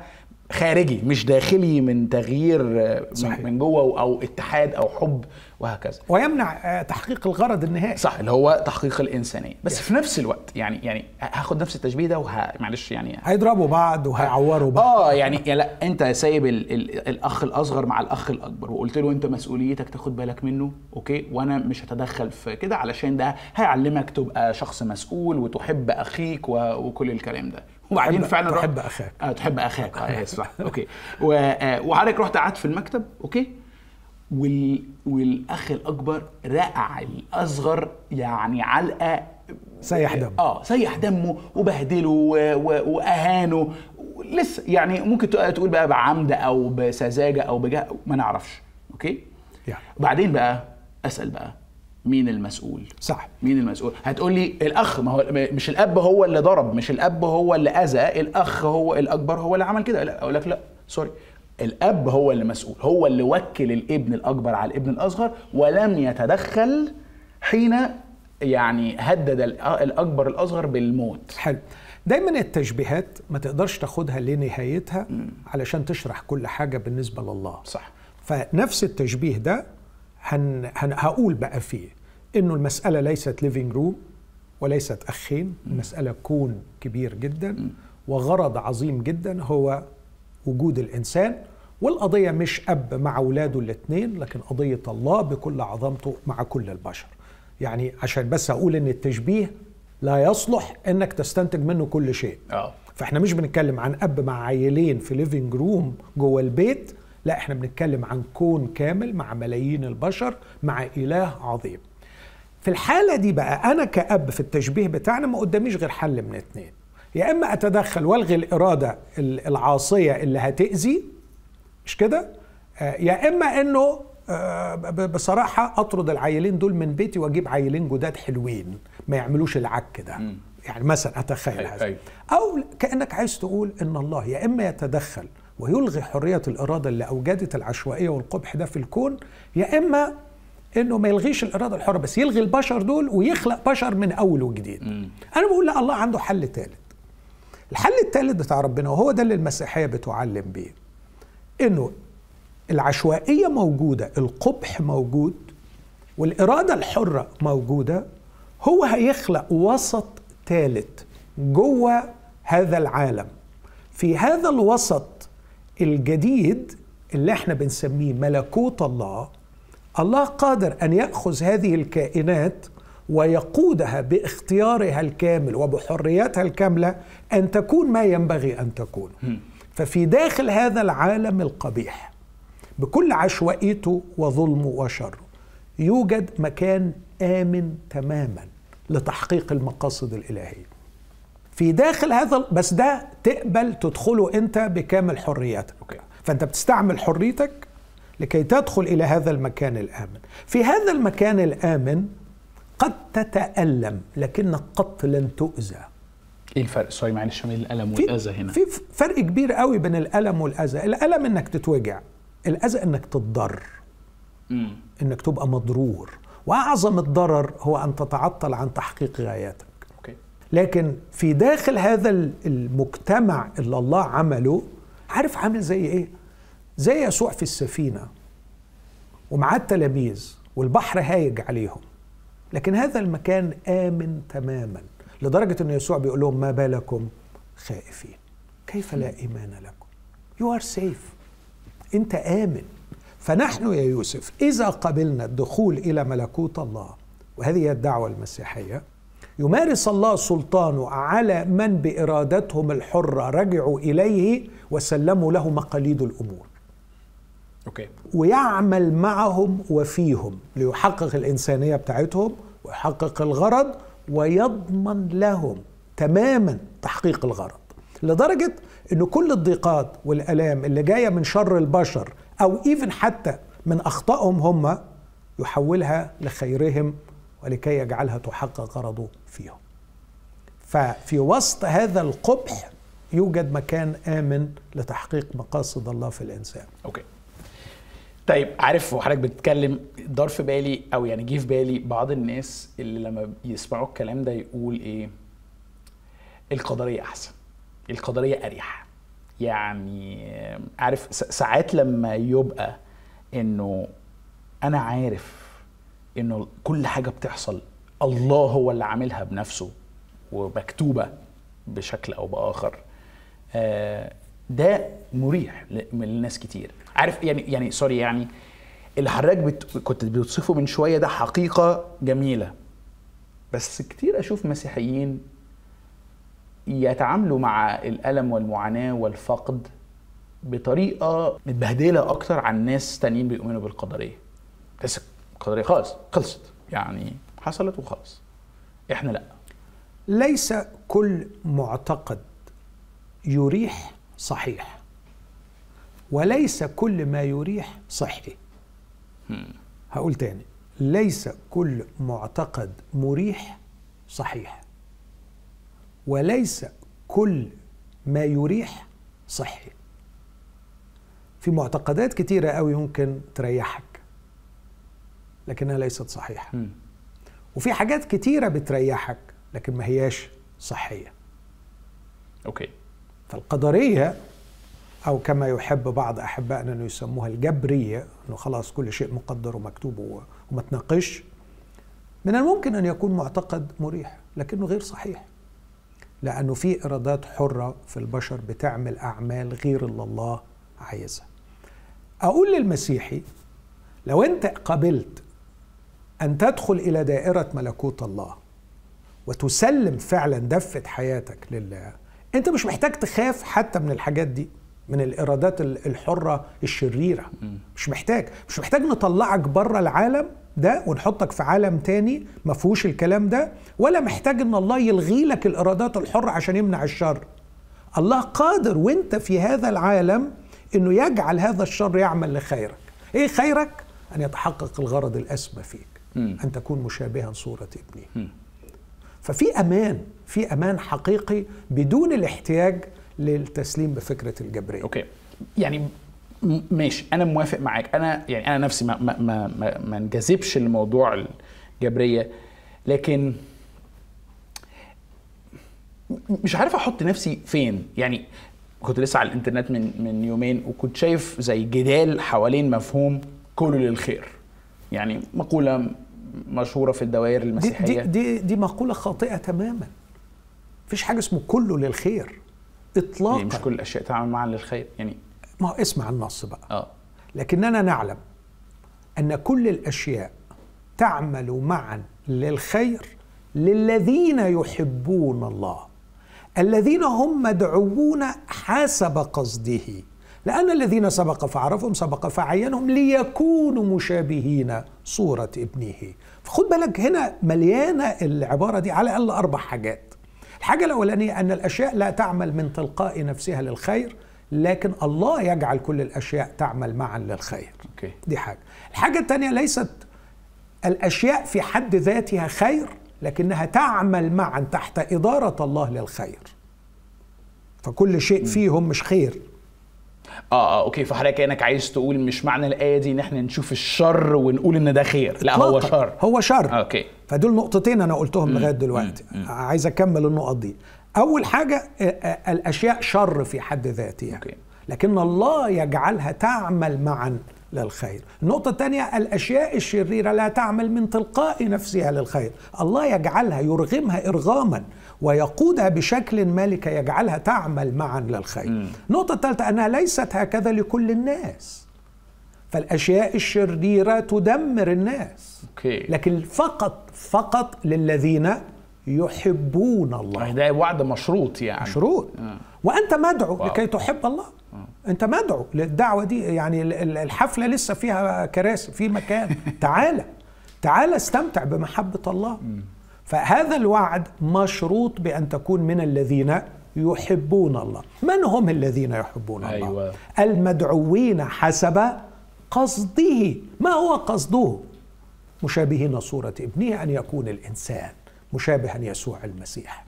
[SPEAKER 1] خارجي مش داخلي من تغيير آه،
[SPEAKER 2] صحيح.
[SPEAKER 1] من, جوه أو اتحاد أو حب وهكذا.
[SPEAKER 2] ويمنع آه، تحقيق الغرض النهائي.
[SPEAKER 1] صح اللي هو تحقيق الإنسانية. بس
[SPEAKER 2] Yeah.
[SPEAKER 1] في نفس الوقت يعني يعني هاخد نفس التشبيه ده وه... معلش يعني
[SPEAKER 2] هيضربوا بعض وهيعوروا بعض.
[SPEAKER 1] آه يعني يا لا أنت سايب ال... ال... الأخ الأصغر مع الأخ الأكبر وقلت له أنت مسؤوليتك تاخد بالك منه okay؟ وأنا مش هتدخل في كده علشان ده هيعلمك تبقى شخص مسؤول وتحب أخيك و... وكل الكلام ده. وبعدين فعلا
[SPEAKER 2] تحب أخاك.
[SPEAKER 1] آه تحب أخاك. آه صح. okay. و... آه، وحضرتك رحت قعدت في المكتب. okay. وال... والأخ الأكبر رقع الأصغر يعني علقة
[SPEAKER 2] سيح دم.
[SPEAKER 1] آه سيح دمه وبهدله و- و- وأهانه. لسه يعني ممكن تق- تقول بقى بعمد أو بسذاجة أو بجا ما نعرفش. okay.
[SPEAKER 2] يعني.
[SPEAKER 1] بعدين بقى أسأل بقى. مين المسؤول؟
[SPEAKER 2] صح.
[SPEAKER 1] مين المسؤول؟ هتقول لي الأخ ما هو مش الأب هو اللي ضرب مش الأب هو اللي أذى الأخ هو الأكبر هو اللي عمل كده. لا أقول لك لا sorry. الأب هو اللي مسؤول هو اللي وكل الابن الأكبر على الابن الأصغر ولم يتدخل حين يعني هدد الأكبر الأصغر بالموت.
[SPEAKER 2] حلو. دايما التشبيهات ما تقدرش تاخدها لنهايتها علشان تشرح كل حاجة بالنسبة لله.
[SPEAKER 1] صح.
[SPEAKER 2] فنفس التشبيه ده هن هن هقول بقى فيه إنه المسألة ليست living room وليست أخين المسألة كون كبير جدا وغرض عظيم جدا هو وجود الإنسان والقضية مش أب مع أولاده الاثنين لكن قضية الله بكل عظمته مع كل البشر. يعني عشان بس أقول إن التشبيه لا يصلح إنك تستنتج منه كل شيء.
[SPEAKER 1] آه.
[SPEAKER 2] فإحنا مش بنتكلم عن أب مع عيلين في living room جوه البيت لا إحنا بنتكلم عن كون كامل مع ملايين البشر مع إله عظيم. في الحالة دي بقى أنا كأب في التشبيه بتاعنا ما قداميش غير حل من اتنين. يا إما أتدخل وألغي الإرادة ال- العاصية اللي هتأذي مش كده؟ آه، يا إما إنه آه، بصراحة أطرد العيلين دول من بيتي وأجيب عيلين جداد حلوين ما يعملوش العك ده. يعني مثلا أتخيل هذا. أو كأنك عايز تقول إن الله يا إما يتدخل ويلغي حرية الإرادة اللي أوجدت العشوائية والقبح ده في الكون يا إما إنه ما يلغيش الإرادة الحرة بس يلغي البشر دول ويخلق بشر من أول وجديد. أنا بقول لا الله عنده حل ثالث الحل الثالث بتاع ربنا وهو ده اللي المسيحية بتعلم بيه. إنه العشوائية موجودة القبح موجود والإرادة الحرة موجودة هو هيخلق وسط ثالث جوه هذا العالم. في هذا الوسط الجديد اللي إحنا بنسميه ملكوت الله الله قادر أن يأخذ هذه الكائنات ويقودها باختيارها الكامل وبحريتها الكاملة أن تكون ما ينبغي أن تكون. ففي داخل هذا العالم القبيح بكل عشوائيته وظلمه وشره يوجد مكان آمن تماما لتحقيق المقاصد الإلهية. في داخل هذا بس ده تقبل تدخله انت بكامل حريتك.
[SPEAKER 1] أوكي.
[SPEAKER 2] فانت بتستعمل حريتك لكي تدخل إلى هذا المكان الآمن. في هذا المكان الآمن قد تتألم لكنك قط لن تؤذى.
[SPEAKER 1] إيه الفرق سوري معلش بين
[SPEAKER 2] الألم
[SPEAKER 1] والأذى هنا.
[SPEAKER 2] في فرق كبير قوي بين الألم والأذى. الألم إنك تتوجع الأذى إنك تتضر. إنك تبقى مضرور. وأعظم الضرر هو أن تتعطل عن تحقيق غاياتك. لكن في داخل هذا المجتمع اللي الله عمله عارف عامل زي إيه؟ زي يسوع في السفينة ومعاه التلاميذ والبحر هايج عليهم. لكن هذا المكان آمن تماما لدرجة إن يسوع بيقول لهم ما بالكم خائفين؟ كيف لا إيمان لكم؟ you are safe أنت آمن. فنحن يا يوسف إذا قبلنا الدخول إلى ملكوت الله وهذه هي الدعوة المسيحية يمارس الله سلطانه على من بإرادتهم الحرة رجعوا إليه وسلموا له مقاليد الأمور.
[SPEAKER 1] أوكي.
[SPEAKER 2] ويعمل معهم وفيهم ليحقق الإنسانية بتاعتهم ويحقق الغرض ويضمن لهم تماما تحقيق الغرض. لدرجة أن كل الضيقات والألام اللي جاية من شر البشر أو إيفن حتى من أخطائهم هم يحولها لخيرهم ولكي يجعلها تحقق غرضه فيهم. ففي وسط هذا القبح يوجد مكان آمن لتحقيق مقاصد الله في الإنسان.
[SPEAKER 1] أوكي. طيب عارف وحضرتك بتتكلم دار في بالي أو يعني جه في بالي بعض الناس اللي لما يسمعوا الكلام ده يقول إيه؟ القدرية أحسن القدرية أريح. يعني عارف ساعات لما يبقى إنه أنا عارف إنه كل حاجة بتحصل. الله هو اللي عاملها بنفسه ومكتوبة بشكل أو بآخر. آه، ده مريح ل- من الناس كتير. عارف يعني يعني سوري يعني اللي حضرتك بت... كنت بتوصفه من شوية ده حقيقة جميلة. بس كتير أشوف مسيحيين يتعاملوا مع الألم والمعاناة والفقد بطريقة متبهدلة أكتر عن ناس تانيين بيؤمنوا بالقدرية. بس القدريه خلاص خلصت. يعني حصلت وخلاص. إحنا لا.
[SPEAKER 2] ليس كل معتقد يريح صحيح وليس كل ما يريح صحي. هقول تاني. ليس كل معتقد مريح صحيح وليس كل ما يريح صحي. في معتقدات كتيرة قوي ممكن تريحك. لكنها ليست صحيحة.
[SPEAKER 1] مم.
[SPEAKER 2] وفي حاجات كتيرة بتريحك لكن ما هياش صحية.
[SPEAKER 1] أوكي.
[SPEAKER 2] فالقدرية أو كما يحب بعض أحبائنا أن يسموها الجبرية أنه خلاص كل شيء مقدر ومكتوب وما تناقش من الممكن أن يكون معتقد مريح لكنه غير صحيح. لأنه في إرادات حرة في البشر بتعمل أعمال غير اللي الله عايزها. أقول للمسيحي لو أنت قبلت أن تدخل إلى دائرة ملكوت الله وتسلم فعلا دفة حياتك لله. أنت مش محتاج تخاف حتى من الحاجات دي من الارادات ال- الحرة الشريرة. مش محتاج. مش محتاج نطلعك بره العالم ده ونحطك في عالم تاني ما فيهوش الكلام ده ولا محتاج إن الله يلغي لك الارادات الحرة عشان يمنع الشر. الله قادر وأنت في هذا العالم إنه يجعل هذا الشر يعمل لخيرك. إيه خيرك؟ أن يتحقق الغرض الأسمى فيك أن تكون مشابها صورة ابنه ففي أمان في أمان حقيقي بدون الاحتياج للتسليم بفكرة الجبرية.
[SPEAKER 1] أوكي. يعني ماشي. أنا موافق معاك. أنا يعني أنا نفسي ما ما ما ما, ما انجذبش لموضوع الجبرية لكن مش عارف أحط نفسي فين. يعني كنت لسه على الإنترنت من من يومين وكنت شايف زي جدال حوالين مفهوم كله للخير. يعني مقولة م- مشهورة في الدوائر
[SPEAKER 2] دي,
[SPEAKER 1] المسيحية.
[SPEAKER 2] دي, دي, دي مقولة خاطئة تماما. مفيش حاجة اسمه كله للخير. اطلاقا.
[SPEAKER 1] يعني مش كل الأشياء تعمل معا للخير يعني
[SPEAKER 2] ما هو اسمع النص بقى.
[SPEAKER 1] آه.
[SPEAKER 2] لكننا نعلم أن كل الأشياء تعمل معا للخير للذين يحبون الله. الذين هم مدعوون حسب قصده. لأن الذين سبق فعرفهم سبق فعينهم ليكونوا مشابهين صورة ابنه. فخد بالك هنا مليانة العبارة دي على الأقل أربع حاجات. الحاجة الأولانية أن الأشياء لا تعمل من تلقاء نفسها للخير لكن الله يجعل كل الأشياء تعمل معا للخير.
[SPEAKER 1] أوكي.
[SPEAKER 2] دي حاجة. الحاجة الثانية ليست الأشياء في حد ذاتها خير لكنها تعمل معا تحت إدارة الله للخير. فكل شيء فيهم مش خير.
[SPEAKER 1] آه آه okay فحضرتك كأنك عايز تقول مش معنى الآية دي إن إحنا نشوف الشر ونقول إن ده خير. لا هو. شر.
[SPEAKER 2] هو شر.
[SPEAKER 1] okay.
[SPEAKER 2] فدول نقطتين أنا قلتهم لغاية دلوقتي. عايز أكمل النقط دي. أول حاجة آه، آه، الأشياء شر في حد ذاتها.
[SPEAKER 1] okay.
[SPEAKER 2] لكن الله يجعلها تعمل معا. للخير. النقطة الثانية الأشياء الشريرة لا تعمل من تلقاء نفسها للخير. الله يجعلها يرغمها إرغاما ويقودها بشكل ما لكي يجعلها تعمل معا للخير. النقطة الثالثة أنها ليست هكذا لكل الناس. فالأشياء الشريرة تدمر الناس. لكن فقط فقط للذين يحبون الله.
[SPEAKER 1] ده وعد مشروط يعني.
[SPEAKER 2] مشروط. وأنت مدعو
[SPEAKER 1] واو.
[SPEAKER 2] لكي تحب الله. انت مدعو للدعوه دي يعني ال- ال- الحفلة لسه فيها كراسي في مكان. *laughs* تعالى تعالى استمتع بمحبة الله. فهذا الوعد مشروط بأن تكون من الذين يحبون الله. من هم الذين يحبون الله؟
[SPEAKER 1] أيوة.
[SPEAKER 2] المدعوين حسب قصده. ما هو قصده؟ مشابهين صورة ابنه أن يكون الإنسان مشابها يسوع المسيح.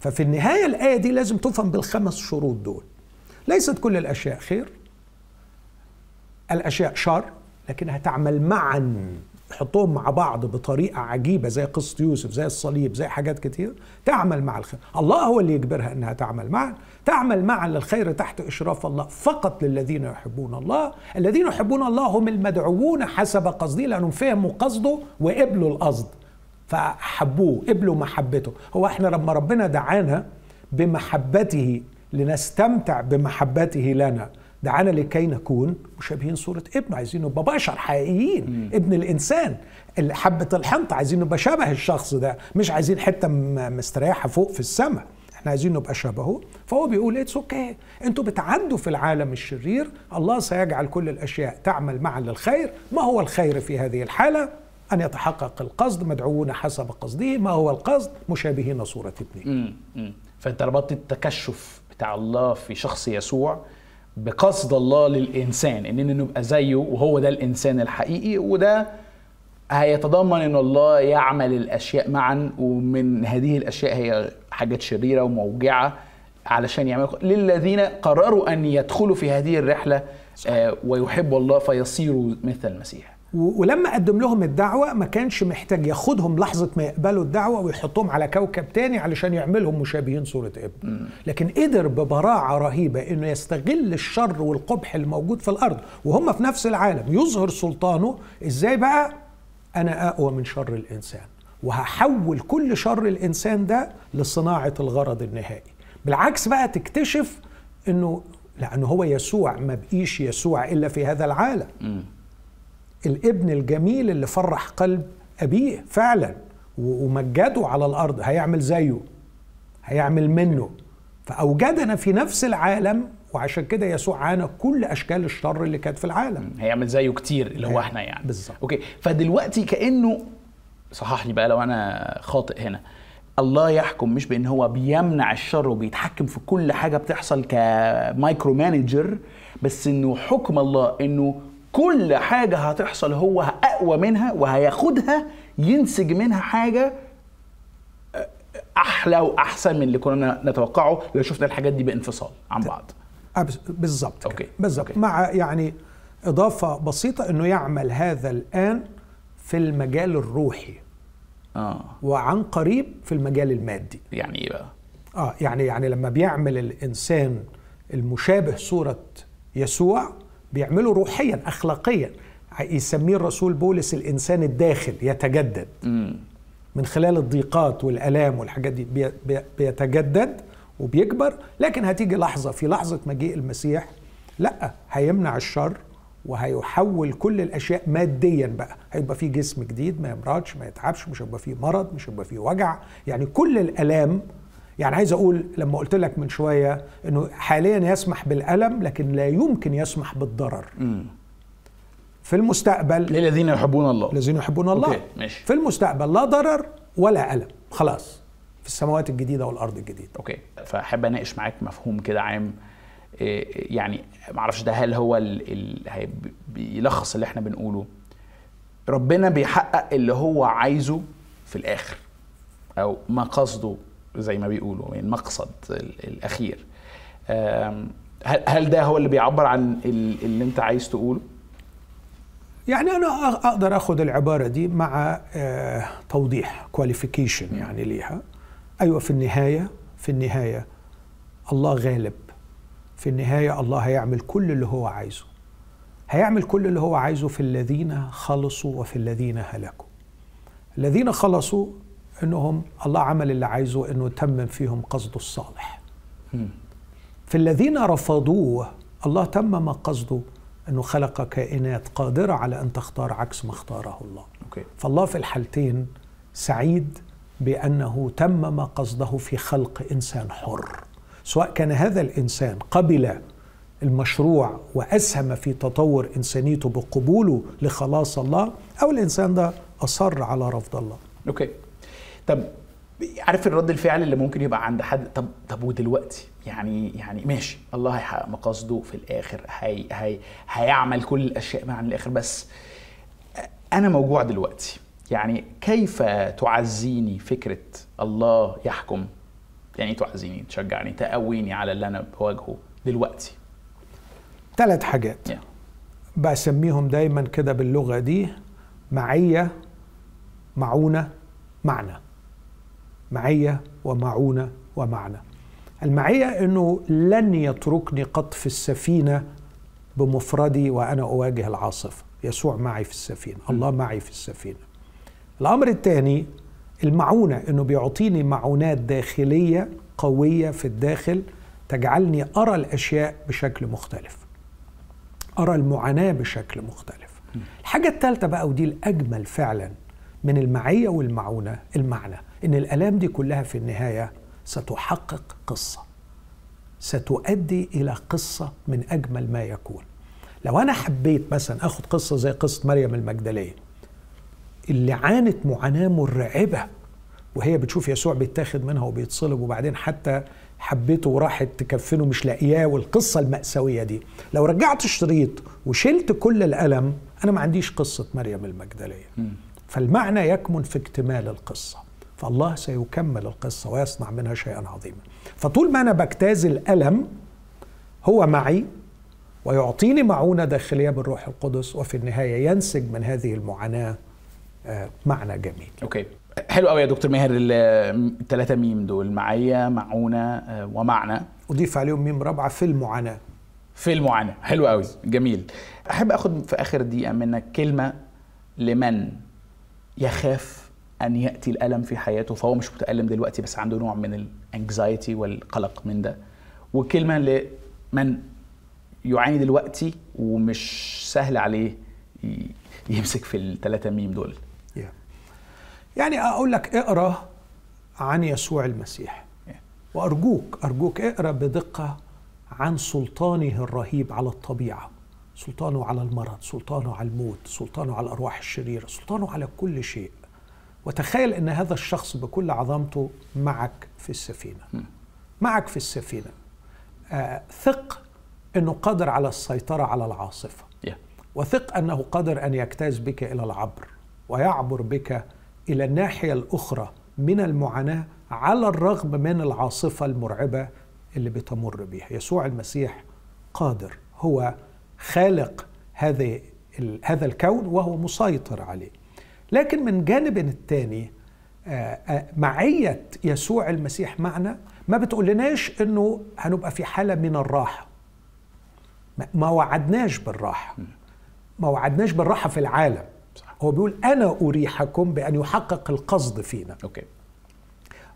[SPEAKER 2] ففي النهاية الآية دي لازم تفهم بالخمس شروط دول. ليست كل الأشياء خير. الأشياء شر لكنها تعمل معا. يحطوهم مع بعض بطريقة عجيبة زي قصة يوسف زي الصليب زي حاجات كتير تعمل مع الخير. الله هو اللي يجبرها أنها تعمل معا. تعمل معا للخير تحت إشراف الله فقط للذين يحبون الله. الذين يحبون الله هم المدعوون حسب قصده لأنهم فهموا قصده وقبلوا القصد. فحبوه قبلوا محبته. هو إحنا لما ربنا دعانا بمحبته لنستمتع بمحبته لنا. دعانا لكي نكون مشابهين صورة ابنه. عايزين نبقى بشر حقيقيين. مم. ابن الإنسان. حبة الحنطة عايزين نبقى شبه الشخص ده. مش عايزين حتة مستريحة فوق في السماء. إحنا عايزين نبقى شبهه. فهو بيقول it's okay أنتوا بتعدوا في العالم الشرير. الله سيجعل كل الأشياء تعمل معا للخير. ما هو الخير في هذه الحالة؟ أن يتحقق القصد مدعوون حسب قصده. ما هو القصد؟ مشابهين صورة ابنه.
[SPEAKER 1] فأنت ربطت التكشف بتاع الله في شخص يسوع بقصد الله للإنسان إننا نبقى زيه وهو ده الإنسان الحقيقي وده هيتضمن إن الله يعمل الأشياء معا ومن هذه الأشياء هي حاجات شريرة وموجعة علشان يعملوا للذين قرروا أن يدخلوا في هذه الرحلة آه ويحبوا الله فيصيروا مثل المسيح.
[SPEAKER 2] ولما قدم لهم الدعوة ما كانش محتاج ياخدهم لحظة ما يقبلوا الدعوة ويحطهم على كوكب تاني علشان يعملهم مشابهين صورة ابن. لكن قدر ببراعة رهيبة إنه يستغل الشر والقبح الموجود في الأرض وهم في نفس العالم. يظهر سلطانه. إزاي بقى؟ أنا أقوى من شر الإنسان وهحول كل شر الإنسان ده لصناعة الغرض النهائي. بالعكس بقى تكتشف إنه لأنه هو يسوع ما بقيش يسوع إلا في هذا العالم. الابن الجميل اللي فرح قلب أبيه فعلا ومجده على الأرض هيعمل زيه هيعمل منه. فأوجدنا في نفس العالم وعشان كده يسوع عانى كل أشكال الشر اللي كانت في العالم.
[SPEAKER 1] هيعمل زيه كتير اللي هو إحنا يعني.
[SPEAKER 2] بالظبط.
[SPEAKER 1] أوكي فدلوقتي كأنه صحح لي بقى لو أنا خاطئ هنا. الله يحكم مش بأن هو بيمنع الشر وبيتحكم في كل حاجة بتحصل ك micro manager بس إنه حكم الله إنه كل حاجة هتحصل هو أقوى منها وهياخدها ينسج منها حاجة أحلى وأحسن من اللي كنا نتوقعه لو شفنا الحاجات دي بانفصال عن بعض.
[SPEAKER 2] بالظبط.
[SPEAKER 1] okay.
[SPEAKER 2] بالظبط. مع يعني إضافة بسيطة إنه يعمل هذا الآن في المجال الروحي.
[SPEAKER 1] آه.
[SPEAKER 2] وعن قريب في المجال المادي.
[SPEAKER 1] يعني إيه بقى؟
[SPEAKER 2] آه يعني يعني لما بيعمل الإنسان المشابه صورة يسوع بيعمله روحيا اخلاقيا. يسميه الرسول بولس الإنسان الداخل يتجدد. من خلال الضيقات والألام والحاجات دي بي بي بيتجدد وبيكبر. لكن هتيجي لحظة في لحظة مجيء المسيح لا هيمنع الشر وهيحول كل الأشياء ماديا بقى. هيبقى في جسم جديد ما يمرضش ما يتعبش مش هيبقى فيه مرض مش هيبقى فيه وجع. يعني كل الألام يعني عايز أقول لما قلت لك من شوية إنه حاليا يسمح بالألم لكن لا يمكن يسمح بالضرر. في المستقبل
[SPEAKER 1] للذين يحبون الله.
[SPEAKER 2] الذين يحبون الله.
[SPEAKER 1] أوكي، ماشي.
[SPEAKER 2] في المستقبل لا ضرر ولا ألم. خلاص. في السماوات الجديدة والأرض الجديدة.
[SPEAKER 1] okay. فأحب أناقش معاك مفهوم كده عام. إيه، يعني معرفش ده هل هو ال... ال... هي- بيلخص اللي إحنا بنقوله. ربنا بيحقق اللي هو عايزه في الآخر أو ما قصده. زي ما بيقولوا يعني المقصد ال- الأخير. هل ده هو اللي بيعبر عن ال- اللي أنت عايز تقوله؟
[SPEAKER 2] يعني أنا أقدر آخذ العبارة دي مع آه، توضيح qualification يعني ليها. أيوه في النهاية في النهاية الله غالب. في النهاية الله هيعمل كل اللي هو عايزه. هيعمل كل اللي هو عايزه في الذين خلصوا وفي الذين هلكوا. الذين خلصوا إنهم الله عمل اللي عايزه إنه تمم فيهم قصده الصالح. في الذين رفضوه الله تمم قصده إنه خلق كائنات قادرة على أن تختار عكس ما اختاره الله.
[SPEAKER 1] أوكي.
[SPEAKER 2] فالله في الحالتين سعيد بأنه تمم قصده في خلق إنسان حر. سواء كان هذا الإنسان قبل المشروع وأسهم في تطور إنسانيته بقبوله لخلاص الله أو الإنسان ده أصر على رفض الله.
[SPEAKER 1] أوكي. طب عارف الرد الفعل اللي ممكن يبقى عند حد؟ طب طب ودلوقتي؟ يعني يعني ماشي الله هيحقق مقاصده في الآخر هي هي هيعمل كل الأشياء معا للاخر بس أنا موجوع دلوقتي. يعني كيف تعزيني فكرة الله يحكم؟ يعني تعزيني؟ تشجعني تقويني على اللي أنا بواجهه دلوقتي.
[SPEAKER 2] ثلاث حاجات.
[SPEAKER 1] Yeah.
[SPEAKER 2] بسميهم دايما كده باللغة دي معية معونة معنى. معية ومعونة ومعنى. المعية إنه لن يتركني قط في السفينة بمفردي وأنا أواجه العاصفة. يسوع معي في السفينة. الله معي في السفينة. الأمر الثاني المعونة إنه بيعطيني معونات داخلية قوية في الداخل تجعلني أرى الأشياء بشكل مختلف. أرى المعاناة بشكل مختلف. الحاجة الثالثه بقى ودي الأجمل فعلا من المعية والمعونة المعنى. إن الألام دي كلها في النهاية ستحقق قصة. ستؤدي إلى قصة من أجمل ما يكون. لو أنا حبيت مثلا آخد قصة زي قصة مريم المجدلية اللي عانت معاناة مرعبة وهي بتشوف يسوع بيتاخد منها وبيتصلب وبعدين حتى حبيته وراحت تكفنه مش لاقياه والقصة المأساوية دي. لو رجعت الشريط وشلت كل الألم أنا ما عنديش قصة مريم المجدلية. فالمعنى يكمن في اكتمال القصة. فالله سيكمل القصة ويصنع منها شيئا عظيما. فطول ما أنا بجتاز الألم هو معي ويعطيني معونة داخلية بالروح القدس وفي النهاية ينسج من هذه المعاناة معنى جميل.
[SPEAKER 1] okay. حلو قوي يا دكتور ماهر الثلاثه ميم دول معية معونة ومعنى.
[SPEAKER 2] أضيف عليهم ميم رابعة في المعاناة.
[SPEAKER 1] في المعاناة. حلو قوي جميل. أحب أخد في آخر دقيقة منك كلمة لمن يخاف أن يأتي الألم في حياته فهو مش متألم دلوقتي بس عنده نوع من الانكزايتي والقلق من ده. وكلمة لمن يعاني دلوقتي ومش سهل عليه يمسك في الثلاثه ميم دول.
[SPEAKER 2] يعني أقول لك اقرأ عن يسوع المسيح. وأرجوك أرجوك اقرأ بدقة عن سلطانه الرهيب على الطبيعة. سلطانه على المرض سلطانه على الموت سلطانه على الأرواح الشريرة سلطانه على كل شيء. وتخيل إن هذا الشخص بكل عظمته معك في السفينة. معك في السفينة. آه ثق إنه قادر على السيطرة على العاصفة.
[SPEAKER 1] Yeah.
[SPEAKER 2] وثق أنه قادر أن يجتاز بك إلى العبر ويعبر بك إلى الناحية الأخرى من المعاناة على الرغم من العاصفة المرعبة اللي بتمر بها يسوع المسيح قادر. هو خالق هذه هذا الكون وهو مسيطر عليه. لكن من جانب الثاني معية يسوع المسيح معنا ما بتقولناش إنه هنبقى في حالة من الراحة. ما وعدناش بالراحة. ما وعدناش بالراحة في العالم. هو بيقول أنا أريحكم بأن يحقق القصد فينا.
[SPEAKER 1] أوكي.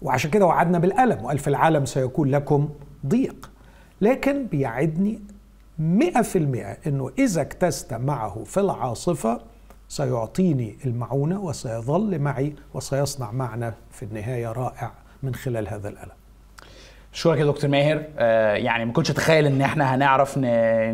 [SPEAKER 2] وعشان كده وعدنا بالألم وقال في العالم سيكون لكم ضيق. لكن بيعدني مئة في المئة أنه إذا اجتزت معه في العاصفة سيعطيني المعونة وسيظل معي وسيصنع معنا في النهاية رائع من خلال هذا الألم.
[SPEAKER 1] شكرا يا دكتور ماهر. آه يعني ما كنتش أتخيل إن إحنا هنعرف ن...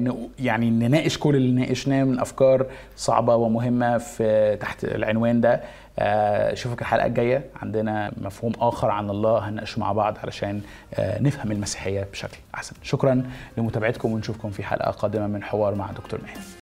[SPEAKER 1] ن... يعني نناقش كل اللي ناقشناه من أفكار صعبة ومهمة في تحت العنوان ده. آه أشوفك الحلقة الجاية. عندنا مفهوم آخر عن الله هنناقشه مع بعض علشان آه نفهم المسيحية بشكل أحسن. شكرا لمتابعتكم ونشوفكم في حلقة قادمة من حوار مع دكتور ماهر.